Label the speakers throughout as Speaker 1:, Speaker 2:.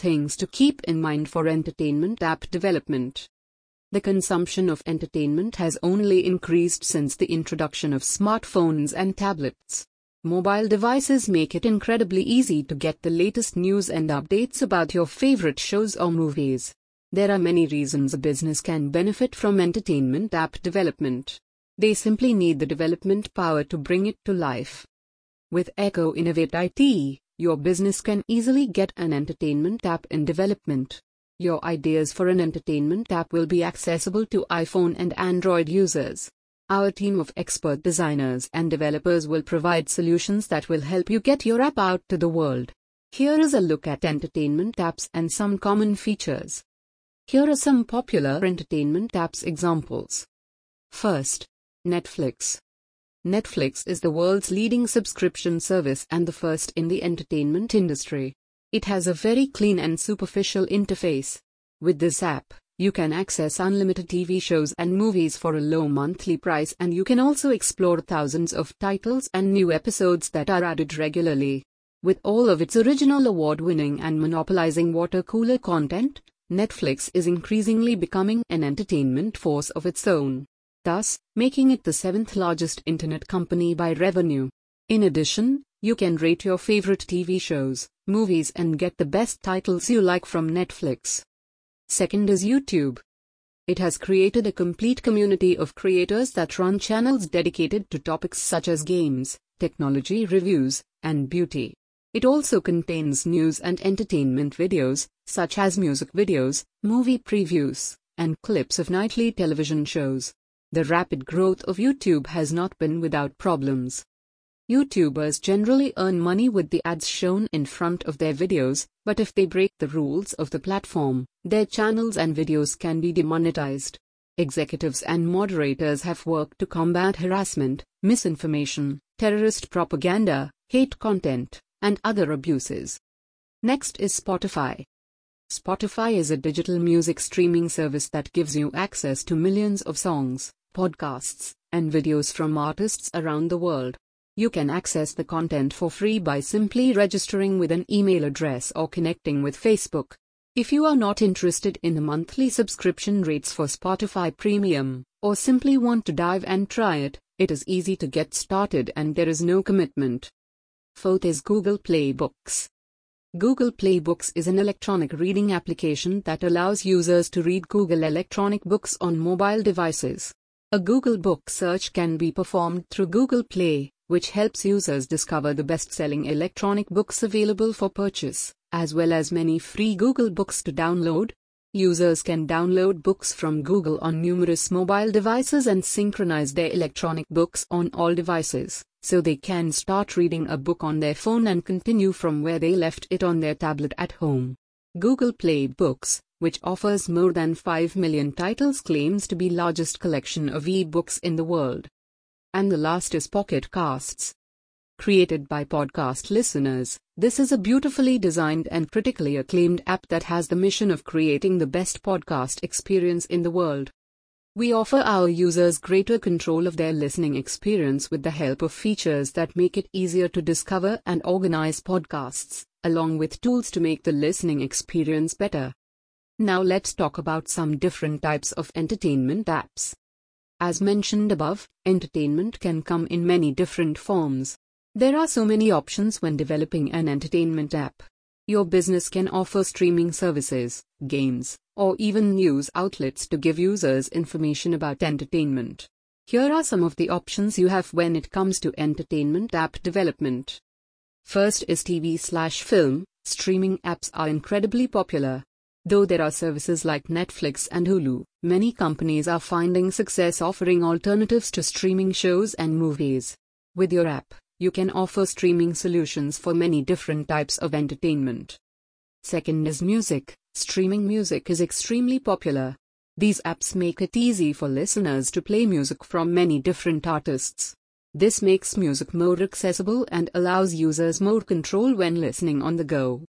Speaker 1: things to keep in mind for entertainment app development. The consumption of entertainment has only increased since the introduction of smartphones and tablets. Mobile devices make it incredibly easy to get the latest news and updates about your favorite shows or movies. There are many reasons a business can benefit from entertainment app development. They simply need the development power to bring it to life. With Echo Innovate IT, your business can easily get an entertainment app in development. Your ideas for an entertainment app will be accessible to iPhone and Android users. Our team of expert designers and developers will provide solutions that will help you get your app out to the world. Here is a look at entertainment apps and some common features. Here are some popular entertainment apps examples. First, Netflix. Netflix is the world's leading subscription service and the first in the entertainment industry. It has a very clean and superficial interface. With this app, you can access unlimited TV shows and movies for a low monthly price, and you can also explore thousands of titles and new episodes that are added regularly. With all of its original award winning and monopolizing water cooler content, Netflix is increasingly becoming an entertainment force of its own, thus, making it the seventh largest internet company by revenue. In addition, you can rate your favorite TV shows, movies, and get the best titles you like from Netflix. Second is YouTube. It has created a complete community of creators that run channels dedicated to topics such as games, technology reviews, and beauty. It also contains news and entertainment videos, such as music videos, movie previews, and clips of nightly television shows. The rapid growth of YouTube has not been without problems. YouTubers generally earn money with the ads shown in front of their videos, but if they break the rules of the platform, their channels and videos can be demonetized. Executives and moderators have worked to combat harassment, misinformation, terrorist propaganda, hate content, and other abuses. Next is Spotify. Spotify is a digital music streaming service that gives you access to millions of songs, podcasts, and videos from artists around the world. You can access the content for free by simply registering with an email address or connecting with Facebook. If you are not interested in the monthly subscription rates for Spotify Premium, or simply want to dive and try it, it is easy to get started and there is no commitment. Fourth is Google Play Books. Google Play Books is an electronic reading application that allows users to read Google electronic books on mobile devices. A Google book search can be performed through Google Play, which helps users discover the best selling electronic books available for purchase, as well as many free Google Books to download. Users can download books from Google on numerous mobile devices and synchronize their electronic books on all devices, so they can start reading a book on their phone and continue from where they left it on their tablet at home. Google Play Books, which offers more than 5 million titles claims to be largest collection of e-books in the world. And the last is Pocket Casts. Created by podcast listeners, this is a beautifully designed and critically acclaimed app that has the mission of creating the best podcast experience in the world. We offer our users greater control of their listening experience with the help of features that make it easier to discover and organize podcasts, along with tools to make the listening experience better. Now let's talk about some different types of entertainment apps. As mentioned above, entertainment can come in many different forms. There are so many options when developing an entertainment app. Your business can offer streaming services, games, or even news outlets to give users information about entertainment. Here are some of the options you have when it comes to entertainment app development. First is TV slash film. Streaming apps are incredibly popular. Though there are services like Netflix and Hulu, many companies are finding success offering alternatives to streaming shows and movies. With your app, you can offer streaming solutions for many different types of entertainment. Second is music. Streaming music is extremely popular. These apps make it easy for listeners to play music from many different artists. This makes music more accessible and allows users more control when listening on the go.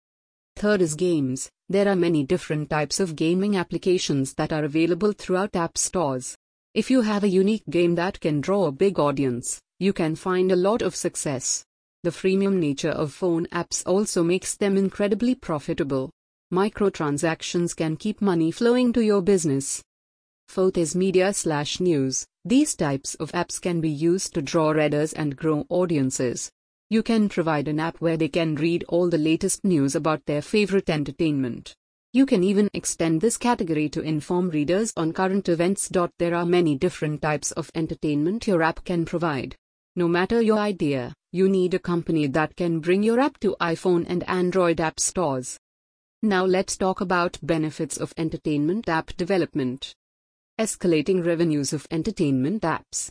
Speaker 1: Third is games. There are many different types of gaming applications that are available throughout app stores. If you have a unique game that can draw a big audience, you can find a lot of success. The freemium nature of phone apps also makes them incredibly profitable. Microtransactions can keep money flowing to your business. Fourth is media slash news. These types of apps can be used to draw readers and grow audiences. You can provide an app where they can read all the latest news about their favorite entertainment. You can even extend this category to inform readers on current events. There are many different types of entertainment your app can provide. No matter your idea, you need a company that can bring your app to iPhone and Android app stores. Now let's talk about benefits of entertainment app development. Escalating revenues of entertainment apps.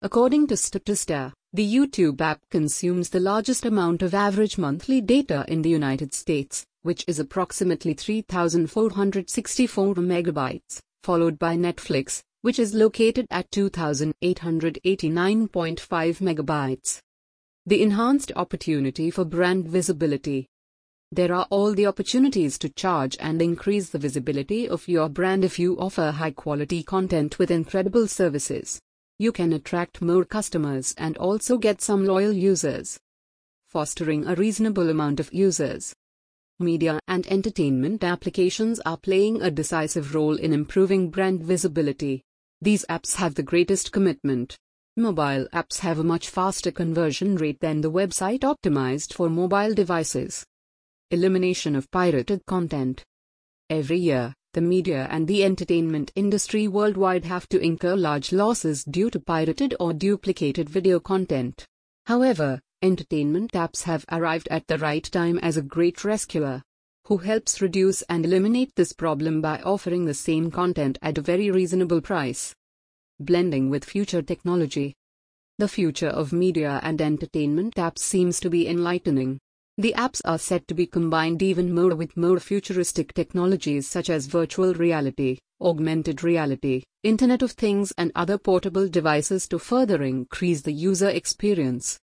Speaker 1: According to Statista, the YouTube app consumes the largest amount of average monthly data in the United States, which is approximately 3,464 megabytes, followed by Netflix, which is located at 2,889.5 megabytes. The enhanced opportunity for brand visibility. There are all the opportunities to charge and increase the visibility of your brand if you offer high quality content with incredible services. You can attract more customers and also get some loyal users. Fostering a reasonable amount of users. Media and entertainment applications are playing a decisive role in improving brand visibility. These apps have the greatest commitment. Mobile apps have a much faster conversion rate than the website optimized for mobile devices. Elimination of pirated content. Every year, the media and the entertainment industry worldwide have to incur large losses due to pirated or duplicated video content. However, entertainment apps have arrived at the right time as a great rescuer who helps reduce and eliminate this problem by offering the same content at a very reasonable price. Blending with future technology. The future of media and entertainment apps seems to be enlightening. The apps are set to be combined even more with more futuristic technologies such as virtual reality, augmented reality, Internet of Things, and other portable devices to further increase the user experience.